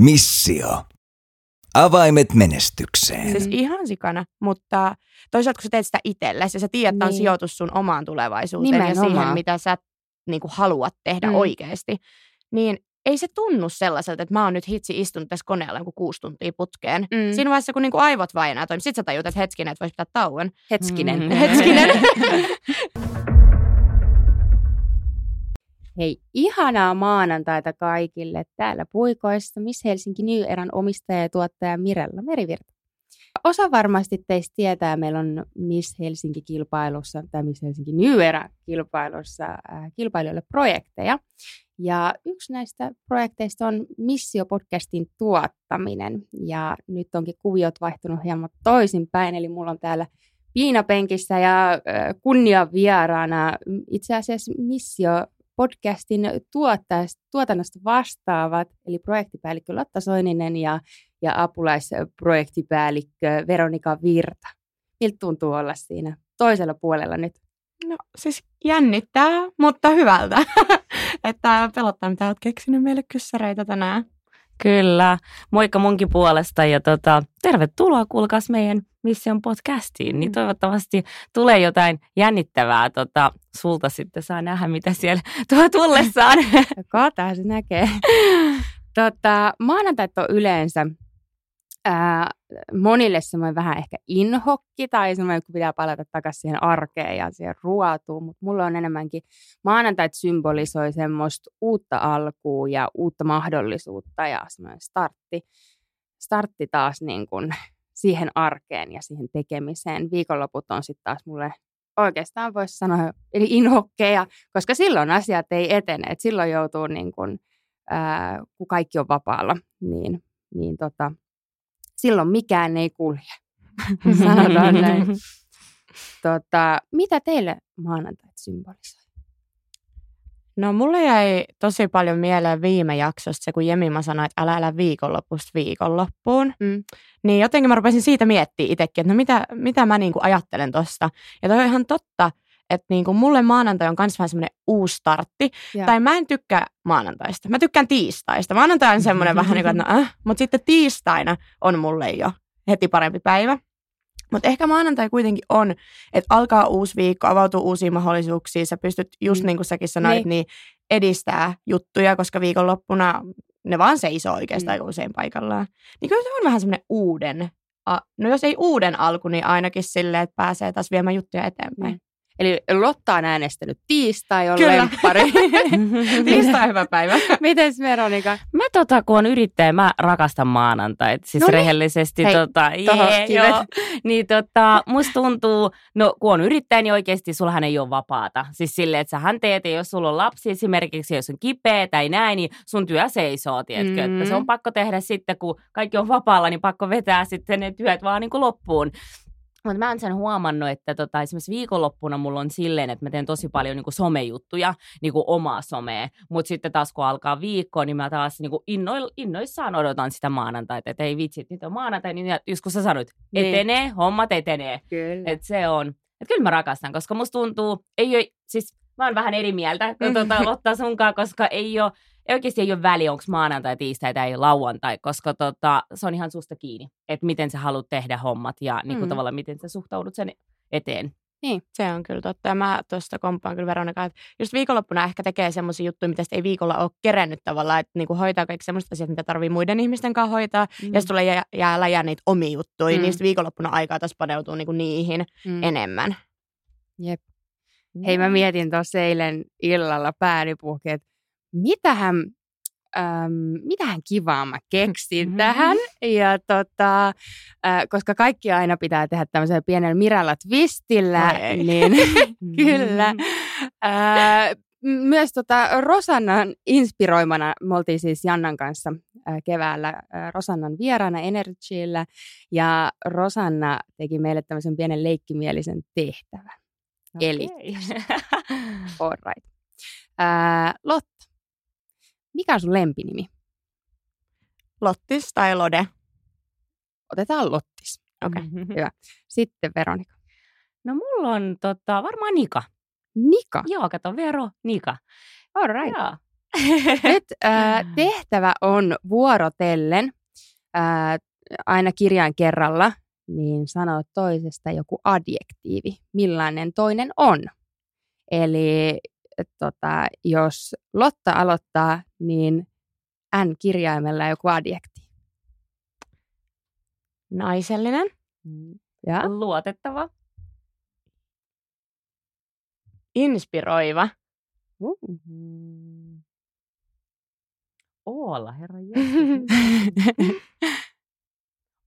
Missio. Avaimet menestykseen. Siis ihan sikana, mutta toisaalta kun sä teet sitä itsellesi ja sä tiedät, että on Niin. sijoitus sun omaan tulevaisuuteen ja Nimenomaan. siihen, mitä sä niin kuin haluat tehdä Mm. oikeasti, niin ei se tunnu sellaiselta, että mä oon nyt hitsi istunut tässä koneella joku kuusi tuntia putkeen. Mm. Siinä vaiheessa, kun niin kuin aivot vaan enää toimi, sit sä tajut, että hetkinen, että voisi pitää tauon. Hetkinen. Mm. Hetkinen. Hei, ihanaa maanantaita kaikille täällä Puikoissa Miss Helsinki New Eran omistaja ja tuottaja Mirella Merivirta. Osa varmasti teistä tietää, meillä on Miss Helsinki-kilpailussa tai Miss Helsinki New Era-kilpailussa äh, kilpailijoille projekteja. Ja yksi näistä projekteista on Missio-podcastin tuottaminen. Ja nyt onkin kuviot vaihtunut hieman toisinpäin, eli mulla on täällä piinapenkissä ja äh, kunnia vieraana itse asiassa Missio podcastin tuotannosta vastaavat, eli projektipäällikkö Lotta Soininen ja, ja apulaisprojektipäällikkö Veronika Virta. Miltä tuntuu olla siinä toisella puolella nyt? No siis jännittää, mutta hyvältä. että pelottaa, mitä oot keksinyt meille kyssäreitä tänään. Kyllä. Moikka munkin puolesta ja tota, tervetuloa kuulkaas meidän Mission podcastiin. Niin Mm. toivottavasti tulee jotain jännittävää. Tota, sulta sitten saa nähdä, mitä siellä tuo tullessaan. Kaataa se näkee. tota, maanantait on yleensä ää, monille semmoinen vähän ehkä inhokki tai semmoinen, kun pitää palata takaisin siihen arkeen ja siihen ruotuun, mutta mulla on enemmänkin maanantait symbolisoi semmoista uutta alkua ja uutta mahdollisuutta ja semmoinen startti, startti taas niin kuin siihen arkeen ja siihen tekemiseen. Viikonloput on sitten taas mulle oikeastaan voisi sanoa, eli inhokkeja, koska silloin asiat ei etene, että silloin joutuu niin kuin, ää, kun kaikki on vapaalla, niin, niin tota, silloin mikään ei kulje. Sanotaan näin. Tota, mitä teille maanantait symbolisoi? No mulle jäi tosi paljon mieleen viime jaksosta se, kun Jemima sanoi, että älä elä viikonlopusta viikonloppuun. Mm. Niin jotenkin mä rupesin siitä miettimään itsekin, että no mitä, mitä mä niinku ajattelen tosta. Ja toi on ihan totta, että niinku mulle maanantai on myös vähän semmoinen uusi startti. Ja. Tai mä en tykkää maanantaista. Mä tykkään tiistaista. Maanantai on semmoinen vähän niin kuin, että no, äh, mutta sitten tiistaina on mulle jo heti parempi päivä. Mutta ehkä maanantai kuitenkin on, että alkaa uusi viikko, avautuu uusia mahdollisuuksia. Sä pystyt, just Mm. niin kuin säkin sanoit, Niin. niin. edistää juttuja, koska viikonloppuna ne vaan seisoo oikeastaan Mm. usein paikallaan. Niin kyllä se on vähän semmoinen uuden, no jos ei uuden alku, niin ainakin silleen, että pääsee taas viemään juttuja eteenpäin. Mm. Eli Lotta on äänestänyt tiistai on Kyllä. lemppari. Tiistai on hyvä päivä. Mites Veronika? Mä tota, kun on yrittäjä, mä rakastan maanantait. Siis No niin. rehellisesti, Hei, tota, jee, joo. Niin tota, musta tuntuu, no kun on yrittäjä, niin oikeasti sullahan ei ole vapaata. Siis silleen, että sähän teet, ja jos sulla on lapsi esimerkiksi, jos on kipeä tai näin, niin sun työ seisoo, tiedätkö? Mm. Että se Mm. on pakko tehdä sitten, kun kaikki on vapaalla, niin pakko vetää sitten ne työt vaan niin kuin loppuun. Mutta mä oon sen huomannut, että tota, esimerkiksi viikonloppuna mulla on silleen, että mä teen tosi paljon niin kuin somejuttuja, niin kuin omaa somea. Mutta sitten taas kun alkaa viikko, niin mä taas niin kuin innoil, innoissaan odotan sitä maanantaita. Että ei vitsit, nyt on maanantai, niin just kun sä sanoit, Niin. etenee, hommat etenee. Kyllä. Että se on, että kyllä mä rakastan, koska musta tuntuu, ei ole, siis mä oon vähän eri mieltä tuota, Lotta sunkaan, koska ei ole, ei oikeasti ei ole väliä, onko maanantai, tiistai tai lauantai, koska tota, se on ihan susta kiinni, että miten sä haluat tehdä hommat ja niin kuin Mm. tavallaan miten sä suhtaudut sen eteen. Se on kyllä totta. Ja mä tuosta komppaan kyllä Veronika, että just viikonloppuna ehkä tekee semmoisia juttuja, mitä ei viikolla ole kerennyt tavallaan, että niinku hoitaa kaikki semmoista asiat, mitä tarvii muiden ihmisten kanssa hoitaa. Mm. Ja sitten tulee jää, jää läjää niitä omia juttuja, Mm. mm. niin sitten viikonloppuna aikaa taas paneutuu niinku niihin Mm. mm. enemmän. Jep. Hei, mä mietin tuossa eilen illalla pääni puhki, että mitähän, äm, mitähän kivaa mä keksin Mhm. tähän. Ja tota, äh, koska kaikki aina pitää tehdä tämmöisellä pienellä Miralla twistillä, Ai niin kyllä. Äh, myös tota Rosannan inspiroimana, me oltiin siis Jannan kanssa keväällä Rosannan vieraana Energyllä, ja Rosanna teki meille tämmöisen pienen leikkimielisen tehtävän. Eli All right. Ää, Lotta, mikä on sun lempinimi? Lottis tai Lode. Otetaan Lottis. Okei. Hyvä. Sitten Veronika. No mulla on tota, varmaan Nika. Nika. Joo, kato, Vero, Nika. All right. Joo. Nyt äh, tehtävä on vuorotellen, äh, aina kirjan kerralla, niin sanoa toisesta joku adjektiivi, millainen toinen on. Eli tota, jos Lotta aloittaa, niin N-kirjaimella joku adjektiivi. Naisellinen. Ja? Luotettava. Inspiroiva. Mm. Oola, herra.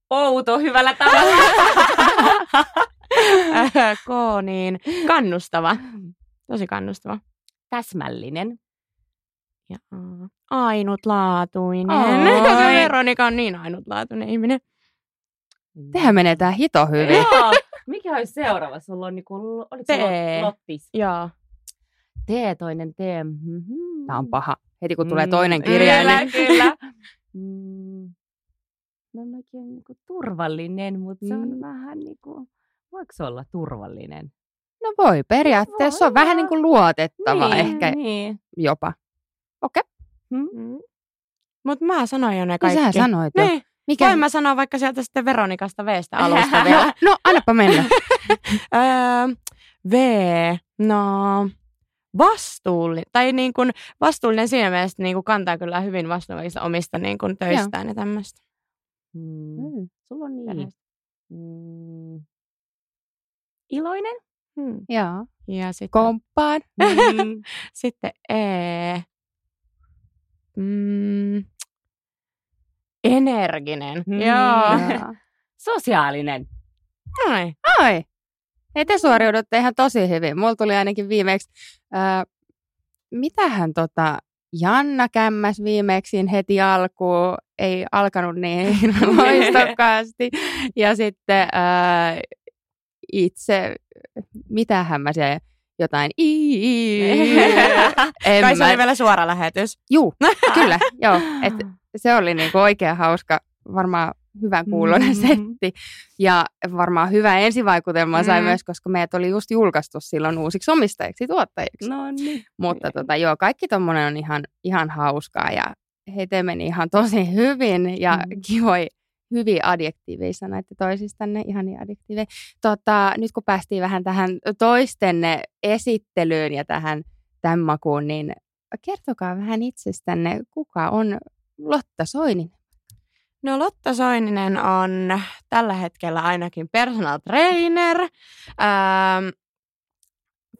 Outo hyvällä tavalla. K, niin kannustava. Tosi kannustava. Täsmällinen. Ja ainutlaatuinen. Se Veronika on niin ainutlaatuinen ihminen. Tehän menee tää hito hyvin. Joo. Mikä olisi seuraava? Sulla on niinku, oliko se Tee. lottis? Joo. T, toinen T. Mhm. Tämä on paha. Heti kun Mm, tulee toinen kirjain, Kyllä, niin kyllä. Mm. No mäkin on niinku turvallinen, mutta se on Mm. vähän niinku, voiko se olla turvallinen? No voi periaatteessa. Se on Voi, vähän niin kuin luotettava niin, ehkä Niin. jopa. Okei, Mm. Mutta mä sanoin jo ne niin kaikki. sähän sanoit jo. Niin. Mikä? Voin mä sanoa vaikka sieltä sitten Veronikasta Vstä alusta vielä. No, no, annapa mennä. öö, v, no vastuullinen, tai niin kuin vastuullinen siinä mielessä niin kuin kantaa kyllä hyvin vastuullista omista niin kuin töistään ja tämmöistä. Mm. Mm. Sulla on niin. Mm. Iloinen? Hmm. Joo. Ja sitten, Komppaan. Mm. sitten E. Mm, energinen. Mm. Joo. Sosiaalinen. Ai. Ai. Ei te suoriudutte ihan tosi hyvin. Mulla tuli ainakin viimeksi, ää, mitähän tota, Janna kämmäs viimeksi heti alkuun. Ei alkanut niin loistokkaasti. Ja sitten ää, itse, mitähän mä siellä jotain Kai se oli vielä suora lähetys. Juu, kyllä, joo. Et se oli niinku oikein hauska, varmaan hyvän kuulonen Mm. setti. Ja varmaan hyvä ensivaikutelma sai Mm. myös, koska meidät oli just julkaistu silloin uusiksi omistajiksi, tuottajiksi. No niin. Mutta tota, joo, kaikki tommonen on ihan, ihan hauskaa ja heitä meni ihan tosi hyvin ja Mm. mm. kivoi hyviä adjektiiveja sanoitte toisistanne, ihania adjektiiveja. Tota, nyt kun päästiin vähän tähän toistenne esittelyyn ja tähän tämän makuun, niin kertokaa vähän itsestänne, kuka on Lotta Soinin? No Lotta Soininen on tällä hetkellä ainakin personal trainer, ähm,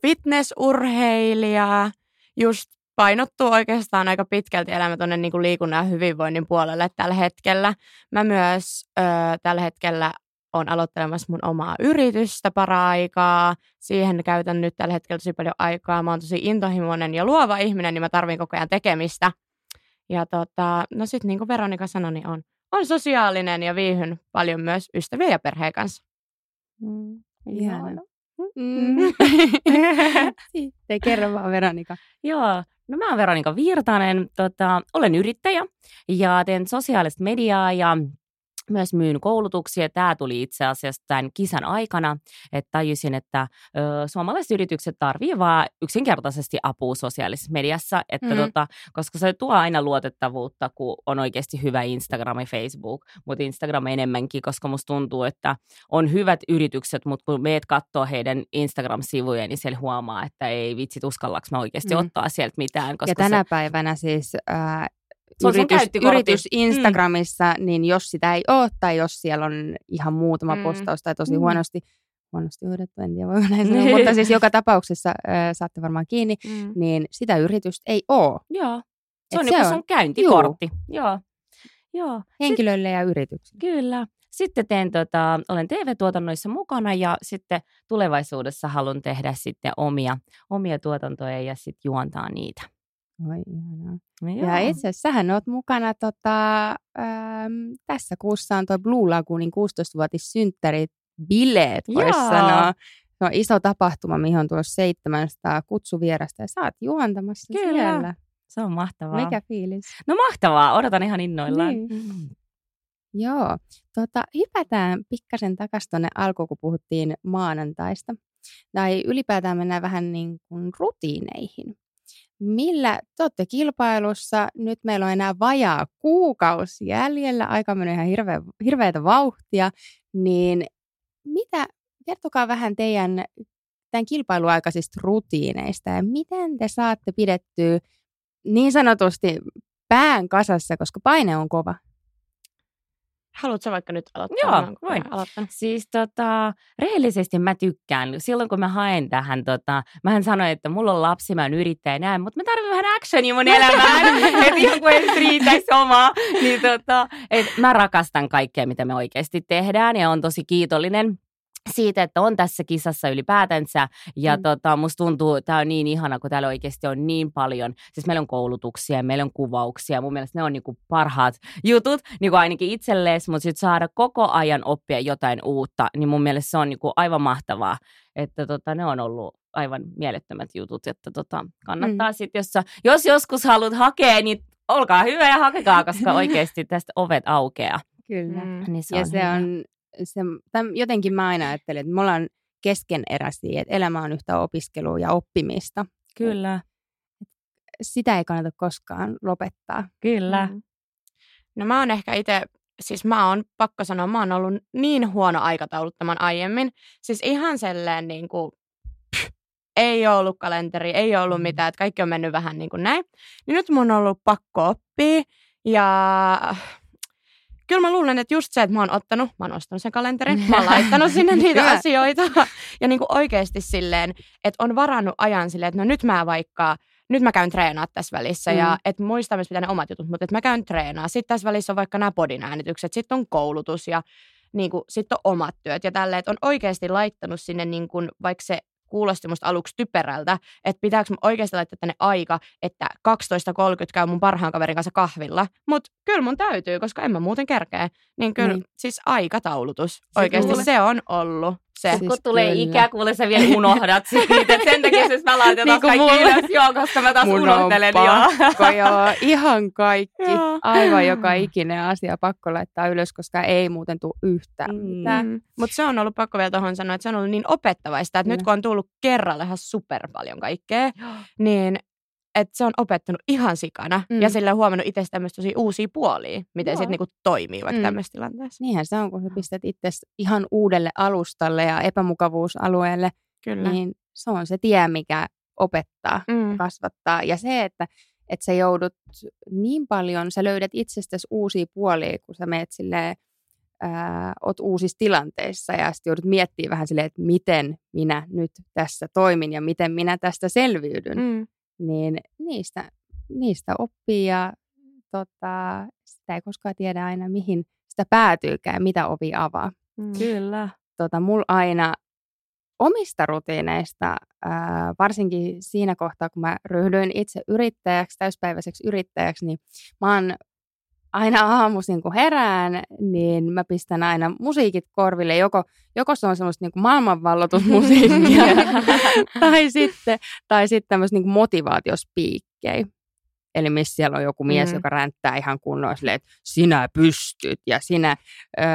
fitnessurheilija, just painottuu oikeastaan aika pitkälti elämä tuonne niin liikunnan ja hyvinvoinnin puolelle tällä hetkellä. Mä myös ö, tällä hetkellä on aloittelemassa mun omaa yritystä para-aikaa. Siihen käytän nyt tällä hetkellä tosi paljon aikaa. Mä oon tosi intohimoinen ja luova ihminen, niin mä tarvin koko ajan tekemistä. Ja tota, no sit niin kuin Veronika sanoi, niin on, on sosiaalinen ja viihyn paljon myös ystävien ja perheen kanssa. Mm, Ihana. Mm. Sitten kerro vaan Veronika. Joo, no mä oon Veronika Virtanen, tota, olen yrittäjä ja teen sosiaalista mediaa ja myös myyn koulutuksia. Tämä tuli itse asiassa tämän kisan aikana, että tajusin, että ö, suomalaiset yritykset tarvii vaan yksinkertaisesti apua sosiaalisessa mediassa, että Mm. tota, koska se tuo aina luotettavuutta, kun on oikeasti hyvä Instagram ja Facebook, mutta Instagram enemmänkin, koska musta tuntuu, että on hyvät yritykset, mutta kun meet katsoo heidän Instagram-sivuja, niin siellä huomaa, että ei vitsit uskallaks mä oikeasti Mm. mm. ottaa sieltä mitään. Koska ja tänä päivänä siis ää, Se yritys, yritys Instagramissa, mm. niin jos sitä ei ole tai jos siellä on ihan muutama Mm. mm. postaus tai tosi Mm. mm. huonosti, huonosti hoidettu, en tiedä voiko näin sanoa, mutta siis joka tapauksessa ää, saatte varmaan kiinni, Mm. niin sitä yritystä ei ole se, joo, se Et on se on- sun käyntikortti. Joo. Joo. henkilöille ja yrityksille. Kyllä. Sitten teen, tota, olen TV-tuotannoissa mukana ja sitten tulevaisuudessa haluan tehdä sitten omia, omia tuotantoja ja sitten juontaa niitä. Oi, ihanaa. Joo. Ja itse asiassa sähän oot mukana, tota, äm, tässä kuussa on tuo Blue Lagoonin 16-vuotissynttärit bileet, voisi sanoa. Se on iso tapahtuma, mihin on tulossa 700 kutsuvierasta ja sä oot juontamassa Kyllä. siellä. Se on mahtavaa. Mikä fiilis? No mahtavaa, odotan ihan innoillaan. Niin. Joo, tota, hypätään pikkasen takaisin tuonne alkuun, kun puhuttiin maanantaista. Tai ylipäätään mennään vähän niin kuin rutiineihin. Millä te olette kilpailussa. Nyt meillä on enää vajaa kuukausi jäljellä. Aika menee ihan hirveä, hirveätä vauhtia. Niin mitä, kertokaa vähän teidän tämän kilpailuaikaisista rutiineista ja miten te saatte pidettyä niin sanotusti pään kasassa, koska paine on kova. Haluatko vaikka nyt aloittaa? Joo, voin. ajan aloittanut. Siis tota, rehellisesti mä tykkään. Silloin kun mä haen tähän, tota, mähän sanoin, että mulla on lapsi, mä oon yrittäjä näin, mutta mä tarvitsen vähän actionia mun elämään. että ihan kuin ei riittäisi omaa. Niin tota, et mä rakastan kaikkea, mitä me oikeasti tehdään ja on tosi kiitollinen siitä, että on tässä kisassa ylipäätänsä. Ja Mm. tota, musta tuntuu, että tämä on niin ihana, kun täällä oikeasti on niin paljon. Siis meillä on koulutuksia, meillä on kuvauksia. Mun mielestä ne on niinku parhaat jutut, niinku ainakin itsellees, mutta sitten saada koko ajan oppia jotain uutta, niin mun mielestä se on niinku aivan mahtavaa. Että tota, ne on ollut aivan mielettömät jutut, että tota, kannattaa mm. sitten, jos, sä- jos joskus haluat hakea, niin olkaa hyvä ja hakekaa, koska oikeasti tästä ovet aukeaa. Kyllä. Mm. Niin se ja on se hienoa. on, se, täm, jotenkin mä aina ajattelen, että me ollaan keskeneräisiä, että elämä on yhtä opiskelua ja oppimista. Kyllä, Sitä ei kannata koskaan lopettaa. kyllä. Mm. No mä oon ehkä itse, siis mä oon pakko sanoa, mä oon ollut niin huono aikatauluttamaan aiemmin. Siis ihan selleen niin kuin, ei ole ollut kalenteri, ei ole ollut Mm. mitään, että kaikki on mennyt vähän niin kuin näin. Niin nyt mun on ollut pakko oppia ja kyllä mä luulen, että just se, että mä oon ottanut, mä oon ostanut sen kalenterin, mä oon laittanut sinne niitä asioita ja niin kuin oikeasti silleen, että on varannut ajan silleen, että no nyt mä vaikka nyt mä käyn treenaa tässä välissä mm. Ja et muista myös pitää ne omat jutut, mutta että mä käyn treenaa. Sitten tässä välissä on vaikka nämä podin äänitykset, sitten on koulutus ja niin sitten on omat työt ja tälleen, että on oikeasti laittanut sinne niin kuin, vaikka se kuulosti musta aluksi typerältä, että pitääkö mun oikeasti laittaa tänne aika, että 12.30 käy mun parhaan kaverin kanssa kahvilla. Mutta kyllä mun täytyy, koska en mä muuten kerkeä. Niin kyllä Niin. siis aikataulutus. Oikeasti kuule- se on ollut se. Siis kun tulee kyllä. ikä, kuule sä vielä unohdat siitä. Sen takia siis mä laitan Niin kaikki ylös, joo, koska mä taas Mun unohtelen. on Joo. pakko, joo, ihan kaikki. Joo. Aivan joka ikinen asia pakko laittaa ylös, koska ei muuten tule yhtään Mm. mitään. Mm. Mutta se on ollut pakko vielä tuohon sanoa, että se on ollut niin opettavaista, että nyt Kyllä. kun on tullut kerralla ihan super paljon kaikkea, niin että se on opettanut ihan sikana Mm. ja sillä on huomannut itse tämmöistä tosi uusia puolia, miten sitten niinku toimii vaikka Mm. mm. tämmöisessä tilanteessa. Niinhän se on, kun sä pistät itse ihan uudelle alustalle ja epämukavuusalueelle, Kyllä. niin se on se tie, mikä opettaa, Mm. kasvattaa. Ja se, että, että sä joudut niin paljon, sä löydät itsestäsi uusia puolia, kun sä meet silleen, ää, oot uusissa tilanteissa ja sitten joudut miettimään vähän silleen, että miten minä nyt tässä toimin ja miten minä tästä selviydyn. Mm. Niin niistä, niistä oppii ja tota, sitä ei koskaan tiedä aina, mihin sitä päätyykään, mitä ovi avaa. Mm. Kyllä. Tota, mulla aina omista rutiineista, ää, varsinkin siinä kohtaa, kun mä ryhdyin itse yrittäjäksi, täyspäiväiseksi yrittäjäksi, niin mä oon aina aamuisin, kun herään, niin mä pistän aina musiikit korville. Joko, joko se on semmoista niin maailmanvallotusmusiikkia, tai sitten, tai sitten tämmöistä niin motivaatiospiikkejä. Eli missä siellä on joku mies, Mm. joka ränttää ihan kunnolla silleen, että sinä pystyt ja sinä öö,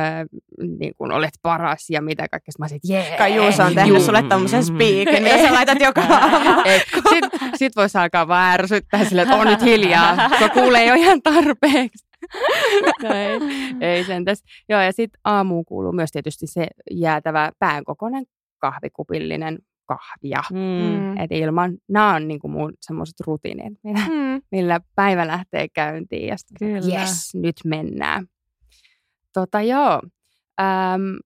niin kuin olet paras ja mitä kaikkea. Mä olisin, jee. Kai Juuso on tehnyt Juu. sulle tommosen speakin, mitä sä laitat joka aamu. Sitten sit voisi alkaa vaan ärsyttää silleen, että on nyt hiljaa, kun kuulee jo ihan tarpeeksi. no ei, ei sentäs. Joo, ja sitten aamuun kuuluu myös tietysti se jäätävä päänkokoinen kahvikupillinen kahvia. Mm. Mm. Et ilman, nämä on niinku mun semmoiset rutiinit, millä, Mm. millä päivä lähtee käyntiin ja sitten Kyllä. yes, nyt mennään. Tota joo, äm,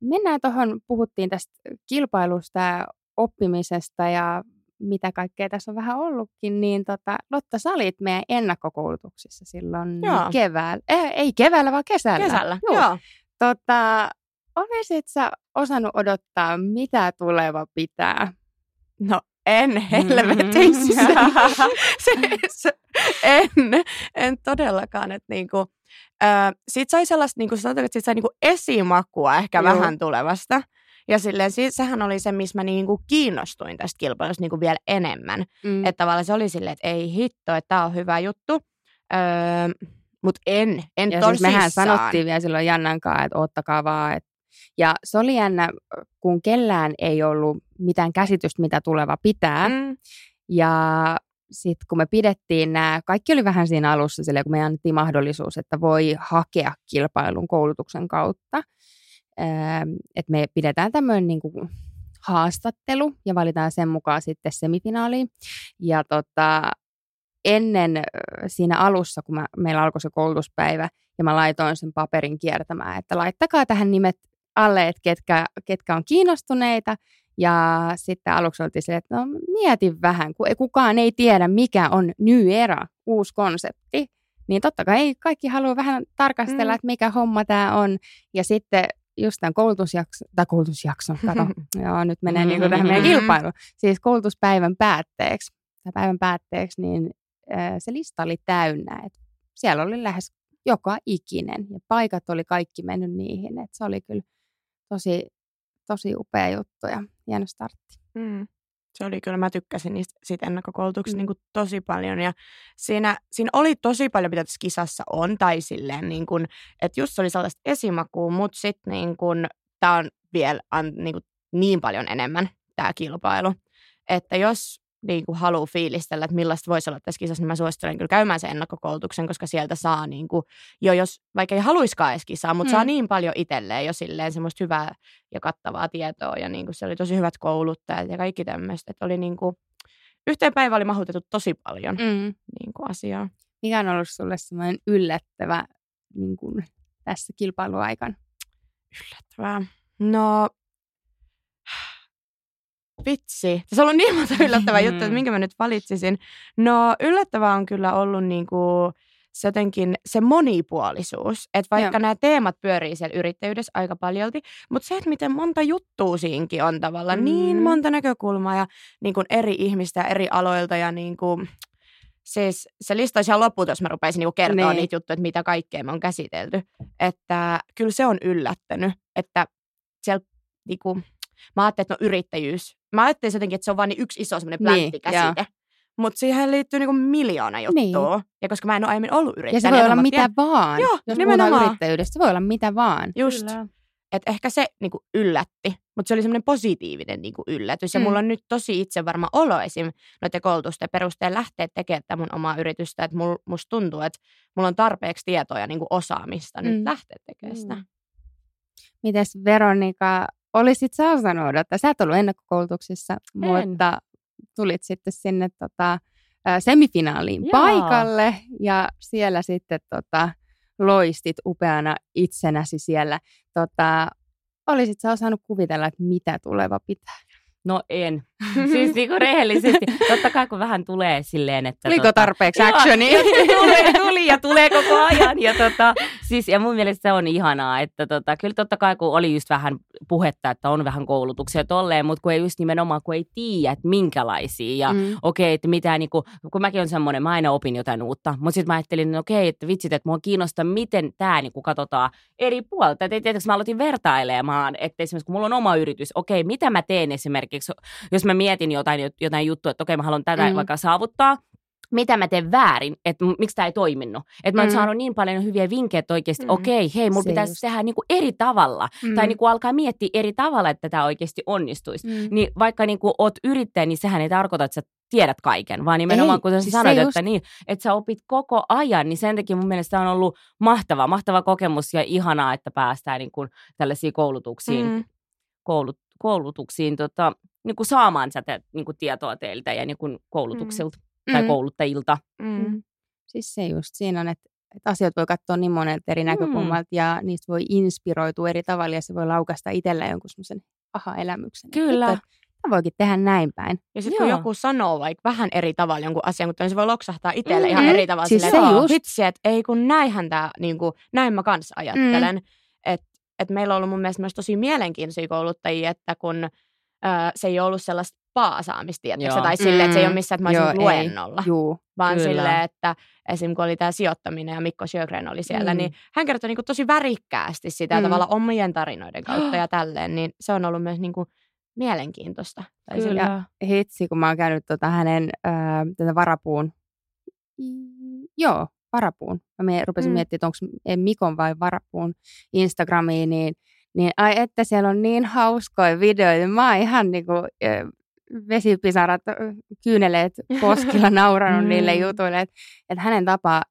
mennään tuohon, puhuttiin tästä kilpailusta ja oppimisesta ja mitä kaikkea tässä on vähän ollutkin, niin tota, Lotta, sä olit meidän ennakkokoulutuksissa silloin Joo. keväällä. Eh, ei keväällä, vaan kesällä. Kesällä, Juu. joo. Tota, olisit sä osannut odottaa, mitä tuleva pitää? No en helvetissä. siis, en, en todellakaan. Että niinku, äh, siitä sai sellaista, niinku, sanotaan, että siitä sai niinku esimakua ehkä Joo. Joo. vähän tulevasta. Ja silleen, si- sehän oli se, missä mä niinku kiinnostuin tästä kilpailusta niinku vielä enemmän. Mm. Että tavallaan se oli silleen, että ei hitto, että tämä on hyvä juttu. Öö, Mutta en, en Ja siis mehän sanottiin vielä silloin Jannan kanssa, että ottakaa vaan. Et. Ja se oli jännä, kun kellään ei ollut mitään käsitystä, mitä tuleva pitää. Mm. Ja sitten kun me pidettiin nämä, kaikki oli vähän siinä alussa sille, kun me annettiin mahdollisuus, että voi hakea kilpailun koulutuksen kautta. Että me pidetään tämmöinen niin kuin haastattelu ja valitaan sen mukaan sitten semifinaaliin. Ja tota, ennen siinä alussa, kun mä, meillä alkoi se koulutuspäivä, ja mä laitoin sen paperin kiertämään, että laittakaa tähän nimet alle, että ketkä, ketkä on kiinnostuneita. Ja sitten aluksi oltiin se, että no mietin vähän, kun kukaan ei tiedä, mikä on New Era, uusi konsepti. Niin totta kai kaikki haluaa vähän tarkastella, mm. että mikä homma tämä on. Ja sitten just tämän koulutusjakson, tai koulutusjakson, kato, joo, nyt menee niin kuin tähän meidän kilpailuun. Siis koulutuspäivän päätteeksi, tai päivän päätteeksi, niin se lista oli täynnä. Et siellä oli lähes joka ikinen ja paikat oli kaikki mennyt niihin. Et se oli kyllä tosi, tosi upea juttu ja hieno startti. Mm. Se oli kyllä, mä tykkäsin niistä siitä ennakkokoulutuksesta mm. niin tosi paljon. Ja siinä, siinä oli tosi paljon, mitä tässä kisassa on, tai silleen, niin kuin, että just se oli sellaista esimakua, mutta sitten niin kuin, tämä on vielä an, niin, kuin, niin paljon enemmän tämä kilpailu. Että jos niin kuin haluaa fiilistellä, että millaista voisi olla tässä kisassa, niin mä suosittelen kyllä käymään sen ennakkokoulutuksen, koska sieltä saa niin kuin, jo jos, vaikka ei haluiskaan edes kisaa, mutta mm. saa niin paljon itselleen jo silleen semmoista hyvää ja kattavaa tietoa ja niin kuin se oli tosi hyvät kouluttajat ja kaikki tämmöistä, että oli niin kuin, yhteen päivään oli mahutettu tosi paljon mm. niin kuin asiaa. Mikä on ollut sulle semmoinen yllättävä niin kuin tässä kilpailuaikana? Yllättävää. No Vitsi. Se on ollut niin monta yllättävää juttua, että mm. minkä mä nyt valitsisin. No yllättävää on kyllä ollut niin kuin se jotenkin se monipuolisuus. Että vaikka Joo. nämä teemat pyörii siellä yrittäjyydessä aika paljolti, mutta se, että miten monta juttua siinkin on tavallaan, mm. niin monta näkökulmaa ja niin kuin eri ihmistä eri aloilta ja niin kuin, siis se lista olisi ihan loppuun, jos mä rupaisin niin kertoa niin. niitä juttuja, että mitä kaikkea me on käsitelty. Että kyllä se on yllättänyt, että siellä niin kuin, mä ajattelin, että no yrittäjyys. Mä ajattelin jotenkin, että se on vain niin yksi iso semmoinen plänttikäsite. Niin, mutta siihen liittyy niinku miljoona juttua. Niin. Ja koska mä en ole aiemmin ollut yrittäjä. Ja se voi olla mitä ja... vaan. Joo, jos nimenomaan. yrittäjyydestä, se voi olla mitä vaan. Just. Että ehkä se niinku yllätti, mutta se oli semmoinen positiivinen niinku yllätys. Ja mm. mulla on nyt tosi itse varma olo esim. noiden koulutusten perusteella lähteä tekemään tätä mun omaa yritystä. Että mul, musta tuntuu, että mulla on tarpeeksi tietoa ja niinku osaamista mm. nyt lähteä tekemään sitä. Mm. Mites Veronika, olisit sä osannut odottaa? Sä et ollut ennakkokoulutuksessa, en. mutta tulit sitten sinne tota, semifinaaliin Jaa. paikalle ja siellä sitten tota, loistit upeana itsenäsi siellä. Tota, olisit sä osannut kuvitella, että mitä tuleva pitää? No en. siis niinku rehellisesti. Totta kai kun vähän tulee silleen, että... Tuliko tota, tarpeeksi actionia? tuli, tuli ja tulee koko ajan. Ja, tota, siis, ja mun mielestä se on ihanaa, että tota, kyllä totta kai kun oli just vähän puhetta, että on vähän koulutuksia tolleen, mutta kun ei just nimenomaan, kun ei tiedä, että minkälaisia. Ja mm. okei, okay, että mitä niinku, kun mäkin on semmoinen, mä aina opin jotain uutta. Mutta sitten mä ajattelin, että okei, okay, että vitsit, että mua kiinnostaa, miten tämä niinku katsotaan eri puolta. Että tietysti mä aloitin vertailemaan, että esimerkiksi kun mulla on oma yritys, okei, okay, mitä mä teen esimerkiksi, jos mä mietin jotain, jotain juttua, että okei, mä haluan tätä mm. vaikka saavuttaa, mitä mä teen väärin, että miksi tämä ei toiminut. Että mä oon mm. saanut niin paljon hyviä vinkkejä, että oikeasti mm. okei, okay, hei, mulla pitäisi just. tehdä niinku eri tavalla. Mm. Tai niinku alkaa miettiä eri tavalla, että tämä oikeasti onnistuisi. Mm. Niin vaikka niinku oot yrittäjä, niin sehän ei tarkoita, että sä tiedät kaiken, vaan nimenomaan ei, kun sä siis sanoit, just... että, niin, että sä opit koko ajan, niin sen takia mun mielestä on ollut mahtava, mahtava kokemus ja ihanaa, että päästään niin kuin tällaisiin koulutuksiin, mm. koulut, koulutuksiin tota, niin kuin saamaan sitä niin kuin tietoa teiltä ja niin kuin koulutuksilta mm. Tai mm. kouluttajilta. Mm. mm. Siis se just siinä on, että, että asiat voi katsoa niin monelta eri mm. näkökulmalta ja niistä voi inspiroitua eri tavalla ja se voi laukasta itsellä jonkun semmoisen aha-elämyksen. Kyllä. Että, Mä voikin tehdä näin päin. Ja sitten kun joku sanoo vaikka vähän eri tavalla jonkun asian, mutta se voi loksahtaa itselle mm-hmm. ihan eri tavalla. Siis silleen, se just. Vitsi, että ei kun näinhän tämä, niin kuin, näin mä kanssa ajattelen. Mm. Että et meillä on ollut mun mielestä myös tosi mielenkiintoisia kouluttajia, että kun se ei ollut sellaista paasaamista, tai silleen, että se ei ole mm. missään, että mä olisin Joo, luennolla. Juu, vaan kyllä. silleen, että esim. kun oli tämä sijoittaminen ja Mikko Sjögren oli siellä, mm. niin hän kertoi niin kuin tosi värikkäästi sitä mm. tavalla omien tarinoiden kautta ja tälleen, niin se on ollut myös niin kuin mielenkiintoista. Tai kyllä. Ja hitsi, kun mä oon käynyt tota hänen äh, tätä varapuun, joo, varapuun. Mä rupesin mm. miettimään, että onko Mikon vai varapuun Instagramiin, niin niin ai että siellä on niin hauskoja videoita. Mä oon ihan niinku, vesipisarat, kyyneleet poskilla nauranut Mm. niille jutuille, että, että hänen tapa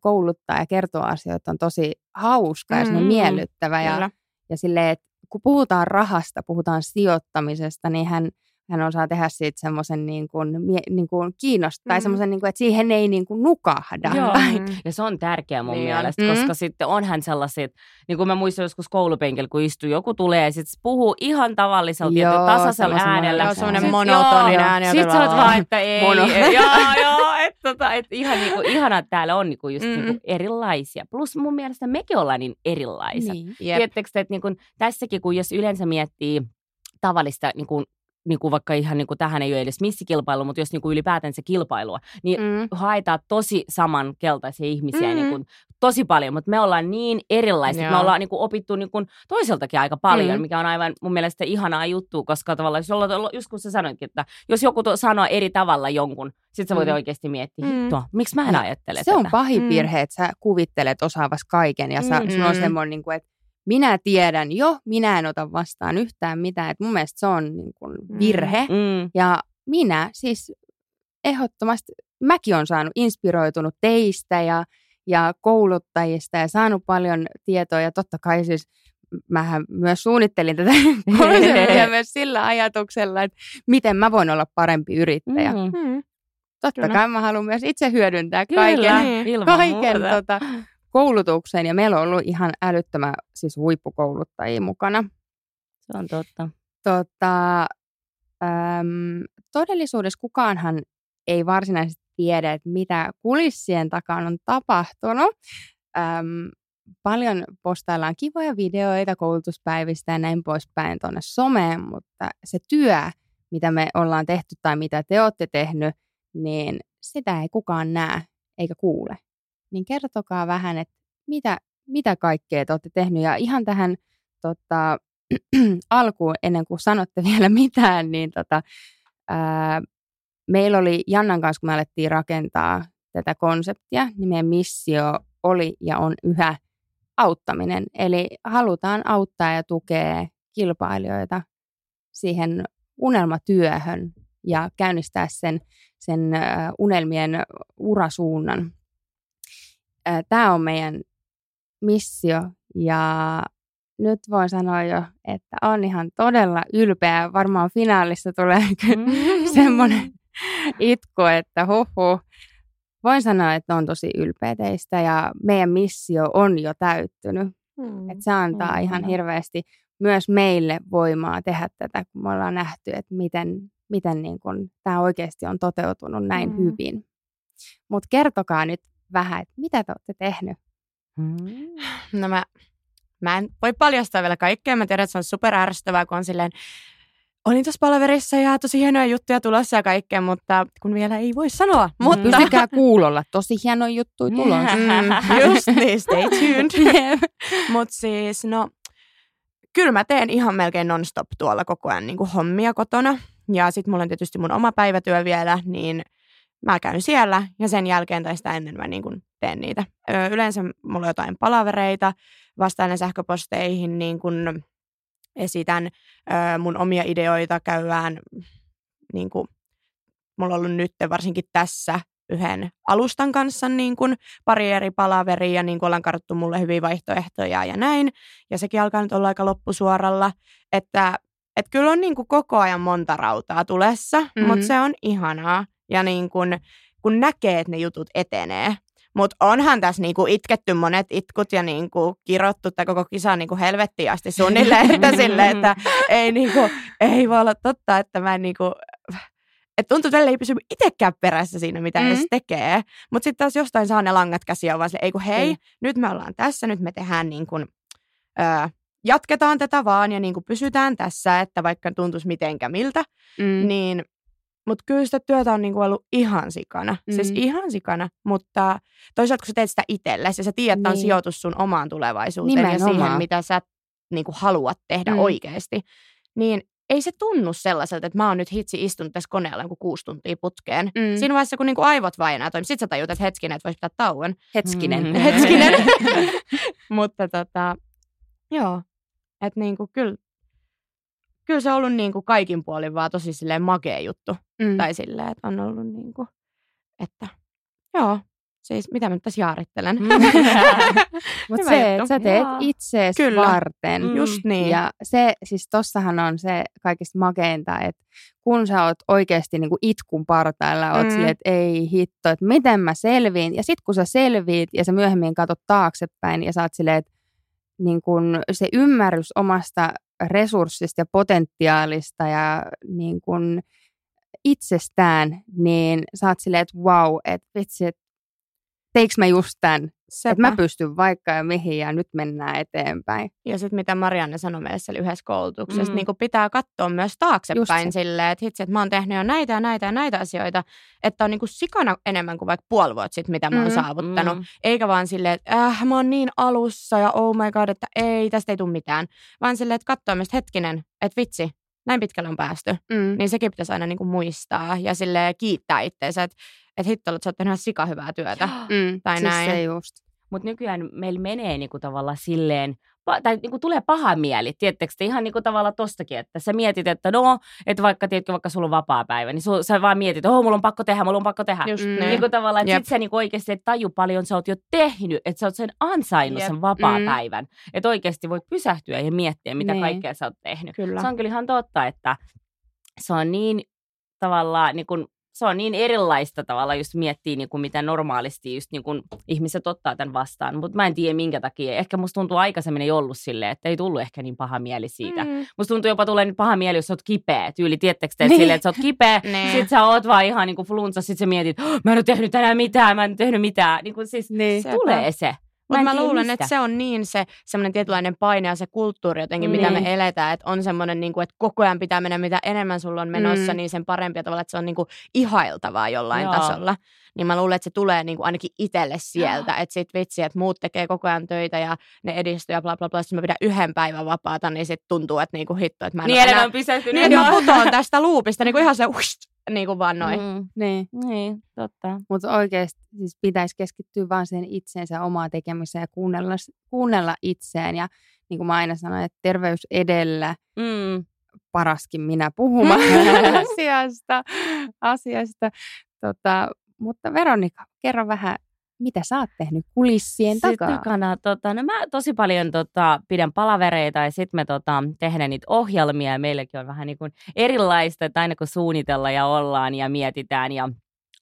kouluttaa ja kertoa asioita on tosi hauska ja Mm. miellyttävä. Ja, Kyllä. ja silleen, että kun puhutaan rahasta, puhutaan sijoittamisesta, niin hän, hän osaa tehdä siitä semmoisen niin kuin, niin kuin kiinnost- tai Mm. semmoisen, niin kuin, että siihen ei niin kuin nukahda. Joo. Tai, Mm. Ja se on tärkeä mun Niin on. mielestä, Mm. koska sitten onhan sellaiset, niin kuin mä muistan joskus koulupenkillä, kun istuu, joku tulee ja sitten puhuu ihan tavallisella Joo, tasaisella äänellä. Joo, semmoinen monotoninen ääni. Sitten sä oot vaan, että ei, Mono. ei joo, joo, että tota, et ihan niinku, ihanaa, että täällä on niinku just Mm. niinku erilaisia. Plus mun mielestä mekin ollaan niin erilaisia. niin. Tiedättekö te, että niin kuin, tässäkin, kun jos yleensä miettii tavallista, niin kuin, niin kuin vaikka ihan niin kuin tähän ei ole edes missikilpailu, mutta jos niin kuin ylipäätänsä kilpailua, niin Mm. haetaan tosi samankeltaisia ihmisiä Mm. niin kuin, tosi paljon, mutta me ollaan niin erilaisia. että Me ollaan niin kuin, opittu niin kuin, toiseltakin aika paljon, Mm. mikä on aivan mun mielestä ihanaa juttu, koska tavallaan, jos ollaan, just kun sä sanoitkin, että jos joku to, sanoo eri tavalla jonkun, sit sä voit Mm. oikeasti miettiä, Mm. hittoa, miksi mä en Ja ajattele Se on tätä? pahin Mm. virhe, että sä kuvittelet osaavas kaiken ja sä, Mm. sun on Mm. semmoinen, niin kuin, että minä tiedän jo, minä en ota vastaan yhtään mitään. Et mun mielestä se on niin kuin Mm. virhe. Mm. Ja minä siis ehdottomasti, mäkin olen saanut inspiroitunut teistä ja, ja kouluttajista ja saanut paljon tietoa. Ja totta kai siis mähän myös suunnittelin tätä konseptia myös sillä ajatuksella, että miten mä voin olla parempi yrittäjä. Mm. Mm. Totta Kyllä. kai mä haluan myös itse hyödyntää Kyllä, kaiken, Niin. ilman kaiken muuta. tota, koulutuksen. Ja meillä on ollut ihan älyttömän siis huippukouluttajia mukana. Se on totta. Tota, äm, todellisuudessa kukaanhan ei varsinaisesti tiedä, että mitä kulissien takana on tapahtunut. Äm, paljon postaillaan kivoja videoita koulutuspäivistä ja näin poispäin tuonne someen, mutta se työ, mitä me ollaan tehty tai mitä te olette tehnyt, niin sitä ei kukaan näe eikä kuule. Niin kertokaa vähän, että mitä, mitä kaikkea te olette tehnyt. Ja ihan tähän tota, alkuun, ennen kuin sanotte vielä mitään, niin tota, ää, meillä oli Jannan kanssa, kun me alettiin rakentaa tätä konseptia, niin meidän missio oli ja on yhä auttaminen. Eli halutaan auttaa ja tukea kilpailijoita siihen unelmatyöhön ja käynnistää sen, sen unelmien urasuunnan. Tämä on meidän missio ja nyt voin sanoa jo, että on ihan todella ylpeä. Varmaan finaalissa tulee kyllä semmoinen itku, että huhu. Voin sanoa, että on tosi ylpeä teistä ja meidän missio on jo täyttynyt. Mm. Et se antaa Mm, ihan hirveästi myös meille voimaa tehdä tätä, kun me ollaan nähty, että miten, miten niin kun tämä oikeasti on toteutunut näin Mm. hyvin. Mutta kertokaa nyt vähän, että mitä te olette tehnyt. Mm. No mä, mä en voi paljastaa vielä kaikkea. Mä tiedän, että se on super ärsyttävää, kun on silleen, olin tuossa palaverissa ja tosi hienoja juttuja tulossa ja kaikkea, mutta kun vielä ei voi sanoa. Mutta Pysykää kuulolla, tosi hieno juttu tulossa. Mm, just niin, stay tuned. Mutta siis, no, kyllä mä teen ihan melkein non-stop tuolla koko ajan niin kuin hommia kotona. Ja sitten mulla on tietysti mun oma päivätyö vielä, niin mä käyn siellä ja sen jälkeen tai sitä ennen mä niin kuin teen niitä. Ö, yleensä mulla on jotain palavereita, vastaan sähköposteihin, niin kuin esitän ö, mun omia ideoita, käydään niin kuin, mulla on ollut nyt varsinkin tässä yhden alustan kanssa niin kuin pari eri palaveria ja niin kuin ollaan karttu mulle hyviä vaihtoehtoja ja näin. Ja sekin alkaa nyt olla aika loppusuoralla, että et kyllä on niin kuin koko ajan monta rautaa tulessa, Mhm. mm-hmm. mutta se on ihanaa. Ja niin kuin, kun näkee, että ne jutut etenee. Mutta onhan tässä niinku itketty monet itkut ja niinku kirottu tai koko kisa niinku helvettiin asti suunnilleen, että, sille, että ei, niinku, ei voi olla totta, että mä en niinku, että tuntuu, että ei pysy itsekään perässä siinä, mitä mm. Mm. edes tekee. Mutta sitten taas jostain saa ne langat käsiä, vaan sille, ei kun hei, Niin. nyt me ollaan tässä, nyt me tehdään niin kuin, ö, jatketaan tätä vaan ja niin kuin pysytään tässä, että vaikka tuntuisi mitenkä miltä, Mm. mm. niin mutta kyllä sitä työtä on niinku ollut ihan sikana. Mm. Siis Mm. ihan sikana, mutta toisaalta kun sä teet sitä itsellesi ja sä tiedät, että niin. on sijoitus sun omaan tulevaisuuteen ja Nimenomaan. siihen, mitä sä niinku haluat tehdä Mm. oikeasti, niin ei se tunnu sellaiselta, että mä oon nyt hitsi istunut tässä koneella joku kuusi tuntia putkeen. Mm. Siinä vaiheessa, kun niinku aivot vaan ei enää toimi, sit sä tajut, että hetkinen, että voisi pitää tauon. Hetkinen. Mm. Hetkinen. Mutta tota, joo, että niinku kyllä kyllä se on ollut niin kuin kaikin puolin vaan tosi silleen makea juttu. Mm. Tai silleen, että on ollut niin kuin, että joo, siis mitä mä nyt tässä jaarittelen. Mm. Mutta se, että sä teet itseesi Kyllä. varten. Mm. Just niin. Ja se, siis tossahan on se kaikista makeinta, että kun sä oot oikeasti niinku itkun partailla, oot Mm. silleen, että ei hitto, että miten mä selviin. Ja sit kun sä selviit ja sä myöhemmin katsot taaksepäin ja sä oot silleen, että niin kun se ymmärrys omasta resurssista ja potentiaalista ja niin kun itsestään, niin oot silleen, että wow, että vitsi, että teiks mä just tämän. Että mä pystyn vaikka ja mihin ja nyt mennään eteenpäin. Ja sitten mitä Marianne sanoi meille siellä yhdessä koulutuksessa, Mm. niin pitää katsoa myös taaksepäin se. silleen, että hitsi, että mä oon tehnyt jo näitä ja näitä ja näitä asioita, että on niin kuin sikana enemmän kuin vaikka puoli vuotta sitten, mitä mä oon Mm. saavuttanut. Mm. Eikä vaan silleen, että äh, mä oon niin alussa ja oh my god, että ei, tästä ei tule mitään. Vaan silleen, että katsoo myös hetkinen, että vitsi, näin pitkälle on päästy. Mm. Niin sekin pitäisi aina niin kuin muistaa ja sille kiittää itseensä, että, että hitto, että sä oot tehnyt sika hyvää työtä. Mm, Tai siis näin. se just. Mutta nykyään meillä menee niinku tavallaan silleen, tai niinku tulee paha mieli, tiedättekö te, ihan niinku tavallaan tostakin, että sä mietit, että no, että vaikka, tiedätkö, vaikka sulla on vapaa päivä, niin sul, sä vaan mietit, että oh, mulla on pakko tehdä, mulla on pakko tehdä. Just Mm. mm. Niin kuin tavallaan, että Jep. sit sä niinku oikeasti et taju paljon, sä oot jo tehnyt, että sä oot sen ansainnut Jep. sen vapaa Mm. päivän. Että oikeasti voit pysähtyä ja miettiä, mitä Niin. kaikkea sä oot tehnyt. Kyllä. Se on kyllä ihan totta, että se on niin tavallaan, niin kuin, se on niin erilaista tavalla just miettiä, niin kuin mitä normaalisti just niin kuin ihmiset ottaa tämän vastaan. Mutta mä en tiedä minkä takia. Ehkä musta tuntuu aikaisemmin ei ollut silleen, että ei tullut ehkä niin paha mieli siitä. Mm. Musta tuntuu jopa tulee niin paha mieli, jos sä oot kipeä. Tyyli, tiedättekö te, että Niin. silleen, että sä oot kipeä, Niin. sit sä oot vaan ihan niin kuin flunssa, sit sä mietit, oh, mä en ole tehnyt tänään mitään, mä en ole tehnyt mitään. Niin kuin siis Niin. Tulee se. Mutta mä, luulen, mistä. että se on niin se semmoinen tietynlainen paine ja se kulttuuri jotenkin, mitä Niin. me eletään, että on semmoinen, niin kuin, että koko ajan pitää mennä, mitä enemmän sulla on menossa, Mm. niin sen parempi ja tavallaan, että se on niin kuin ihailtavaa jollain Joo. tasolla. Niin mä luulen, että se tulee niin kuin ainakin itselle sieltä, että sit vitsi, että muut tekee koko ajan töitä ja ne edistyy ja bla bla bla, sitten mä pidän yhden päivän vapaata, niin sitten tuntuu, että niin kuin hitto, että mä en Niin ole enää... pysähtynyt. Niin, mä putoan tästä luupista, niin kuin ihan se uist, niin kuin vaan noin. Mm. Niin. Niin, totta. Mutta oikeasti siis pitäisi keskittyä vaan siihen itseensä omaa tekemiseen ja kuunnella, kuunnella itseään. Ja niin kuin mä aina sanoin, että terveys edellä, Mm. paraskin minä puhumaan asiasta. asiasta. Tota, mutta Veronika, kerro vähän, mitä sä oot tehnyt kulissien takaa? takana tota, no mä tosi paljon tota, pidän palavereita ja sitten me tota, tehdään niitä ohjelmia ja meilläkin on vähän niin kuin erilaista, että aina kun suunnitellaan ja ollaan ja mietitään ja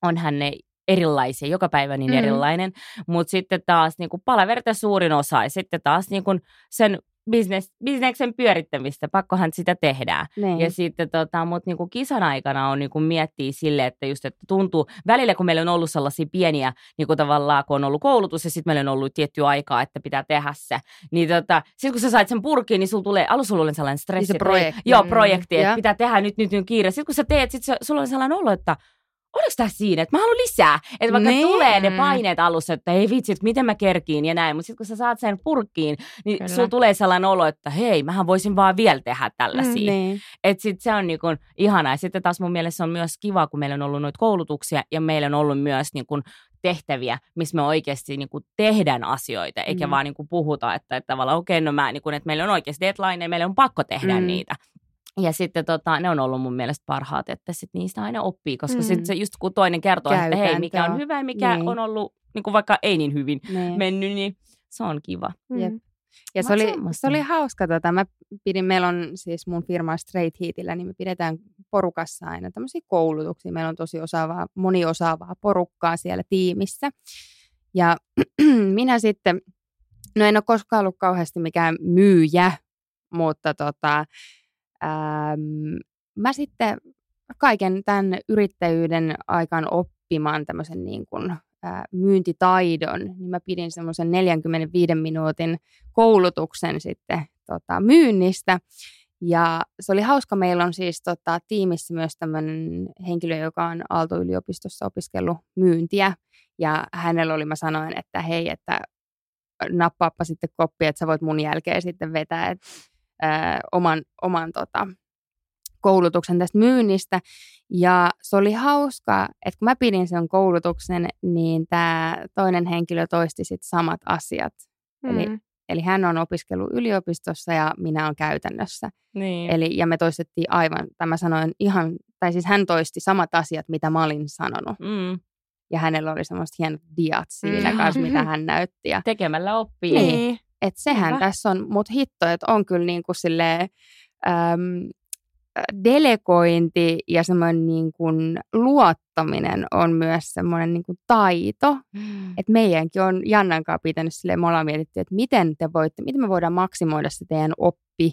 onhan ne erilaisia, joka päivä niin Mm. erilainen, mutta sitten taas niin kuin palaverita suurin osa ja sitten taas niin kuin sen business, bisneksen pyörittämistä, pakkohan sitä tehdään. Niin. Ja sitten tota, mut niinku kisan aikana on niinku miettiä sille, että just että tuntuu, välillä kun meillä on ollut sellaisia pieniä, niinku tavallaan kun on ollut koulutus ja sitten meillä on ollut tiettyä aikaa, että pitää tehdä se, niin tota, sitten kun sä sait sen purkiin, niin sulla tulee, alussa sulla oli sellainen stressi. Niin se että projekti. Joo, Mm, projekti, että joo. pitää tehdä nyt, nyt, nyt kiire. Sitten kun sä teet, sit sulla on sellainen olo, että oliko tässä siinä, että mä haluan lisää. Että vaikka Niin. tulee ne paineet alussa, että ei vitsi, että miten mä kerkiin ja näin, mutta sitten kun sä saat sen purkkiin, niin Kyllä. sulla tulee sellainen olo, että hei, mähän voisin vaan vielä tehdä tällaisia. Mm, niin. Et sit se on niinku ihanaa. Ja sitten taas mun mielestä se on myös kiva, kun meillä on ollut noita koulutuksia ja meillä on ollut myös niinku tehtäviä, missä me oikeasti niinku tehdään asioita, eikä Mm. vaan niinku puhuta, että, että tavallaan okei, okay, no mä, niinku, että meillä on oikeasti deadline ja meillä on pakko tehdä Mm. niitä. Ja sitten tota, ne on ollut mun mielestä parhaat, että sit niistä aina oppii, koska Mm. sitten se just kun toinen kertoo, että hei, mikä on Käytäntö. hyvä ja mikä Niin. on ollut niinku vaikka ei niin hyvin niin. mennyt, niin se on kiva. Jep. Ja se oli, se oli hauska. Tota, mä pidin, meillä on siis mun firma Straight Heatillä, niin me pidetään porukassa aina tämmöisiä koulutuksia. Meillä on tosi osaavaa, moniosaavaa porukkaa siellä tiimissä. Ja minä sitten, no en ole koskaan ollut kauheasti mikään myyjä, mutta tota, äm, mä sitten kaiken tämän yrittäjyyden aikaan oppimaan tämmöisen niin kuin, ää, myyntitaidon, niin mä pidin semmoisen 45 minuutin koulutuksen sitten tota, myynnistä. Ja se oli hauska, meillä on siis tota, tiimissä myös tämmöinen henkilö, joka on Aalto-yliopistossa opiskellut myyntiä. Ja hänellä oli, mä sanoin, että hei, että nappaappa sitten koppi, että sä voit mun jälkeen sitten vetää et, ää, oman, oman tota, koulutuksen tästä myynnistä. Ja se oli hauska, että kun mä pidin sen koulutuksen, niin tämä toinen henkilö toisti sitten samat asiat. Eli Mm. Eli hän on opiskellut yliopistossa ja minä olen käytännössä. Niin. Eli, ja me toistettiin aivan, tai mä sanoin ihan, tai siis hän toisti samat asiat, mitä mä olin sanonut. Mm. Ja hänellä oli semmoiset hienot diat siinä Mm. kanssa, mitä hän näytti. Ja Tekemällä oppii. Niin. Et sehän Hyvä. tässä on, mutta hitto, että on kyllä niin kuin silleen, äm, delegointi ja semmoinen niin kuin luottaminen on myös semmoinen niin kuin taito. Mm. Että meidänkin on Jannan kanssa pitänyt silleen, me ollaan mietitty, että miten te voitte, miten me voidaan maksimoida se teidän oppi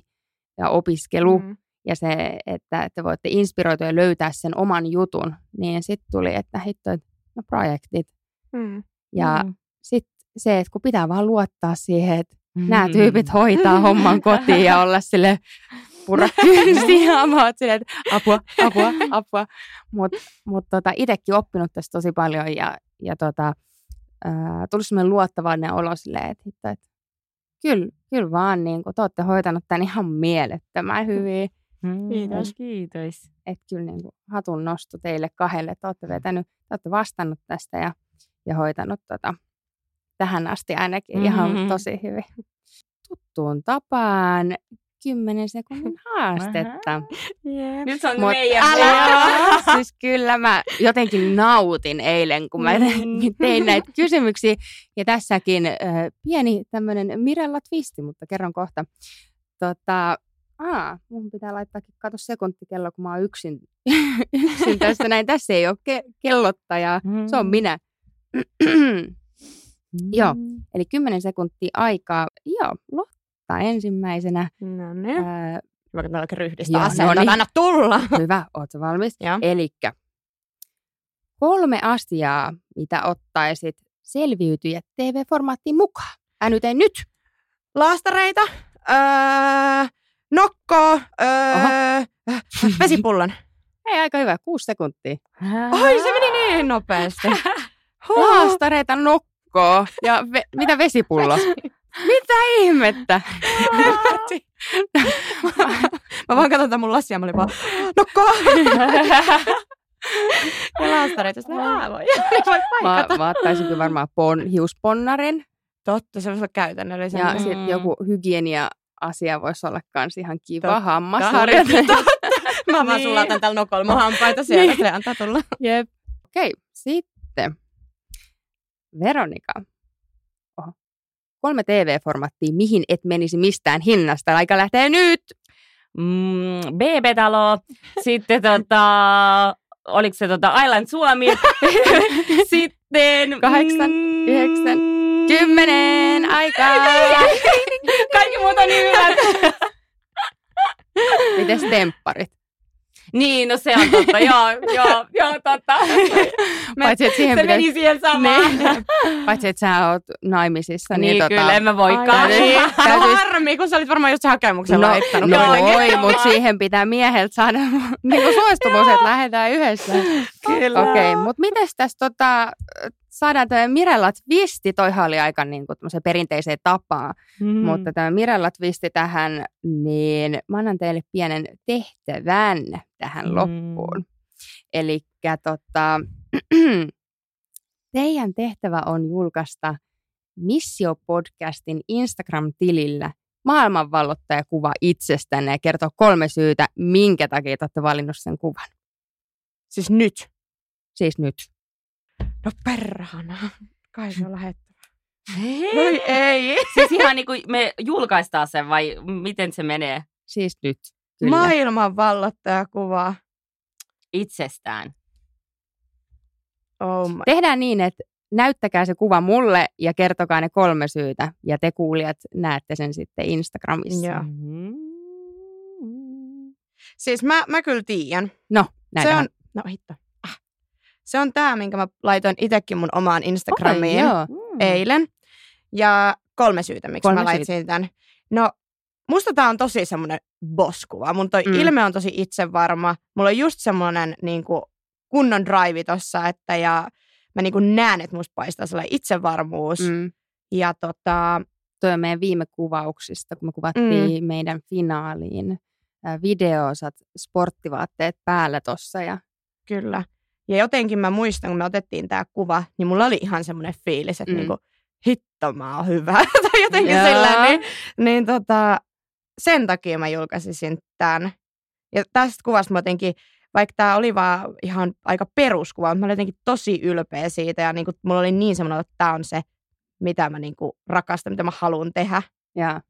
ja opiskelu Mm. ja se, että te voitte inspiroitua ja löytää sen oman jutun. Niin sitten tuli, että hitto, että no projektit. Mm. Ja Mm. sitten se, että kun pitää vaan luottaa siihen, että Mm. nämä tyypit hoitaa homman kotiin ja olla sille ja mä oon silleen, että apua, apua, apua. Mutta mut tota, itsekin oppinut tästä tosi paljon ja, ja tota, ää, tullut semmoinen luottavainen olo silleen, että, että kyllä, kyllä vaan niin kun, te olette hoitanut tämän ihan mielettömän hyvin. Mm. Kiitos. Kiitos. Että kyllä niin kuin, hatun nosto teille kahdelle, että olette vetänyt, te olette vastannut tästä ja, ja hoitanut tota, tähän asti ainakin mm-hmm. ihan tosi hyvin. Tuttuun tapaan 10 sekunnin haastetta. Yeah. Nyt on Mut meidän älä! siis kyllä mä jotenkin nautin eilen, kun mä Mm. tein näitä kysymyksiä. Ja tässäkin äh, pieni tämmöinen Mirella twisti, mutta kerron kohta. Tota, aa, mun pitää laittaakin kato sekuntikello, kun mä oon yksin, yksin tässä näin. Tässä ei ole ke- kellottajaa, se on minä. Joo. Eli 10 sekuntia aikaa. Joo, Lotta ensimmäisenä. No niin. Hyvä, kun täällä ryhdistä Joo, asennot. no niin. Anna tulla. hyvä, ootko valmis? Elikkä kolme asiaa, mitä ottaisit selviytyjät TV-formaattiin mukaan. Ää nyt ei nyt. Laastareita. Öö, nokkoa. Öö, vesipullon. Ei aika hyvä, kuusi sekuntia. Oi, se meni niin nopeasti. Laastareita, nokkoa ja ve- mitä vesipullo? mitä ihmettä? Mä vaan katson tätä mun lassia, mä olin vaan, nokkoa. ja laastareita. Sitten mä voi, voi Mä, mä ottaisin kyllä varmaan pon, hiusponnarin Totta, se voisi olla käytännöllisen. ja Mm. sitten joku hygienia-asia voisi olla kans ihan kiva. Totta. Hammasharjat. Mä vaan Niin. sulatan täällä nokolla mun hampaita siellä, Niin. se antaa tulla. Jep. Okei, sitten Veronika. Oho. Kolme TV-formaattia, mihin et menisi mistään hinnasta. Aika lähtee nyt. mm, BB-talo, sitten tota, oliko se tota Island Suomi, sitten... Kahdeksan, mm, yhdeksän, Kymmenen aikaa. Kaikki muut on niin. Mites tempparit? Niin, no se on totta, joo, joo, joo, totta. Paitsi, että siihen se pitäisi... meni siihen samaan. Niin. Paitsi, että sä oot naimisissa. Niin, Niin, tota... kyllä, en mä voikaan. Täytyy- Niin, täytyy- harmi, kun sä olit varmaan just se hakemuksen No, laittanut. no kuitenkin. voi, mutta siihen pitää mieheltä saada niin suostumus, että lähdetään yhdessä. Kyllä. Okei, okay, mutta miten tässä tota, saadaan tämä Mirella twisti, toihan oli aika niin kuin, perinteiseen tapaan, Mm. mutta tämä Mirella twisti tähän, niin mä annan teille pienen tehtävän tähän Mm. loppuun. Eli tota, teidän tehtävä on julkaista Missio-podcastin Instagram-tilillä maailmanvallottajakuva itsestänne ja kertoa kolme syytä, minkä takia te olette valinnut sen kuvan. Siis nyt. Siis nyt. No perhana. Kai se on lähettävä. Hei. Oi ei. Siis ihan niin kuin me julkaistaan sen vai miten se menee Siis nyt. Kyllä. Maailman vallattajakuva. itsestään? Oh my. Tehdään niin, että näyttäkää se kuva mulle ja kertokaa ne kolme syytä. Ja te kuulijat näette sen sitten Instagramissa. Joo. Mm. Siis mä, mä kyllä tiedän. No, näin Se on, no hitto. Se on tää, minkä mä laitoin itsekin mun omaan Instagramiin joo. Mm. eilen. Ja kolme syytä, miksi Kolme mä laitsin tämän. No, musta tää on tosi semmoinen boss-kuva. Mun toi Mm. ilme on tosi itsevarma. Mulla on just semmoinen niin kunnon drive tossa, että ja mä niin kuin näen, että musta paistaa sellainen itsevarmuus. Mm. Ja tota, Toi on meidän viime kuvauksista, kun me kuvattiin mm. meidän finaaliin ää, videosat, sporttivaatteet päällä tossa. Ja kyllä. Ja jotenkin mä muistan, kun me otettiin tämä kuva, niin mulla oli ihan semmoinen fiilis, että Mm. niinku, hitto mä oon hyvä. tai jotenkin Joo. sillä niin, niin tota, sen takia mä julkaisisin tämän. Ja tästä kuvasta mä jotenkin, vaikka tämä oli vaan ihan aika peruskuva, mutta mä olin jotenkin tosi ylpeä siitä. Ja niinku, mulla oli niin semmoinen, että tämä on se, mitä mä niinku rakastan, mitä mä haluan tehdä. Ja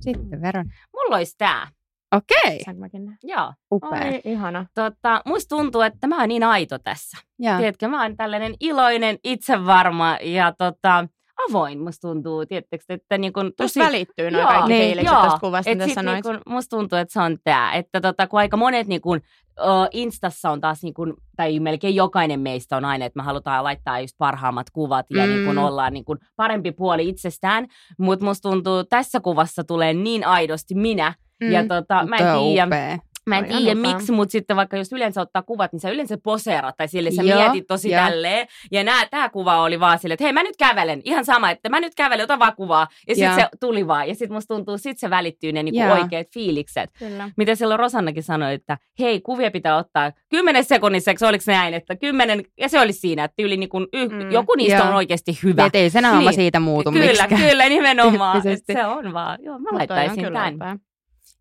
sitten Veron. Mulla olisi tää. Okei, nähdä? Joo. upea. Oi, ihana. Tota, musta tuntuu, että mä oon niin aito tässä. Ja. Tiedätkö, mä oon tällainen iloinen, itsevarma ja tota, avoin musta tuntuu. Tiedättekö, että niin kun Tuossa tosi... välittyy noin kaikki niin, fiilikset tästä kuvasta, Et mitä sit sanoit. Niin kun, musta tuntuu, että se on tää. Että tota, kun aika monet niin kun, ö, Instassa on taas, niin kun, tai melkein jokainen meistä on aina, että me halutaan laittaa just parhaammat kuvat ja Mm. niin kun ollaan niin kun parempi puoli itsestään. Mutta musta tuntuu, tässä kuvassa tulee niin aidosti minä. Mm. Ja tota, mä en tiedä. Mä en tiedä miksi, mutta sitten vaikka jos yleensä ottaa kuvat, niin sä yleensä poseerat tai sille sä Joo, mietit tosi joo. tälleen. Ja nää, tää kuva oli vaan silleen, että hei mä nyt kävelen. Ihan sama, että mä nyt kävelen, ota vaan kuvaa. Ja Joo. sitten se tuli vaan. Ja sitten musta tuntuu, sit se välittyy ne niinku Joo. oikeat fiilikset. Kyllä. Mitä silloin Rosannakin sanoi, että hei, kuvia pitää ottaa kymmenen sekunniseksi, oliko näin, että kymmenen, ja se oli siinä, että yli niinku, y, Mm. joku niistä Joo. on oikeasti hyvä. Et ei se naama Niin. siitä muutu Kyllä, miksikään. kyllä, nimenomaan. Se on vaan, joo, mä Mut laittaisin tämän.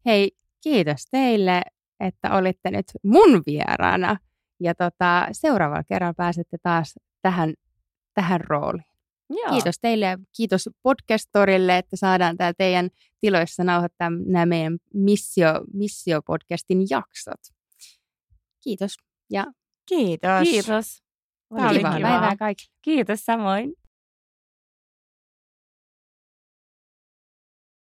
Hei, kiitos teille, että olitte nyt mun vieraana. Ja tota, seuraavalla kerralla pääsette taas tähän, tähän rooliin. Joo. Kiitos teille ja kiitos Podcastorille, että saadaan täällä teidän tiloissa nauhoittaa nämä meidän Missio, Missio-podcastin jaksot. Kiitos ja Kiitos. Kiitos. Tää oli kivaa. päivää kaikille. Kiitos samoin.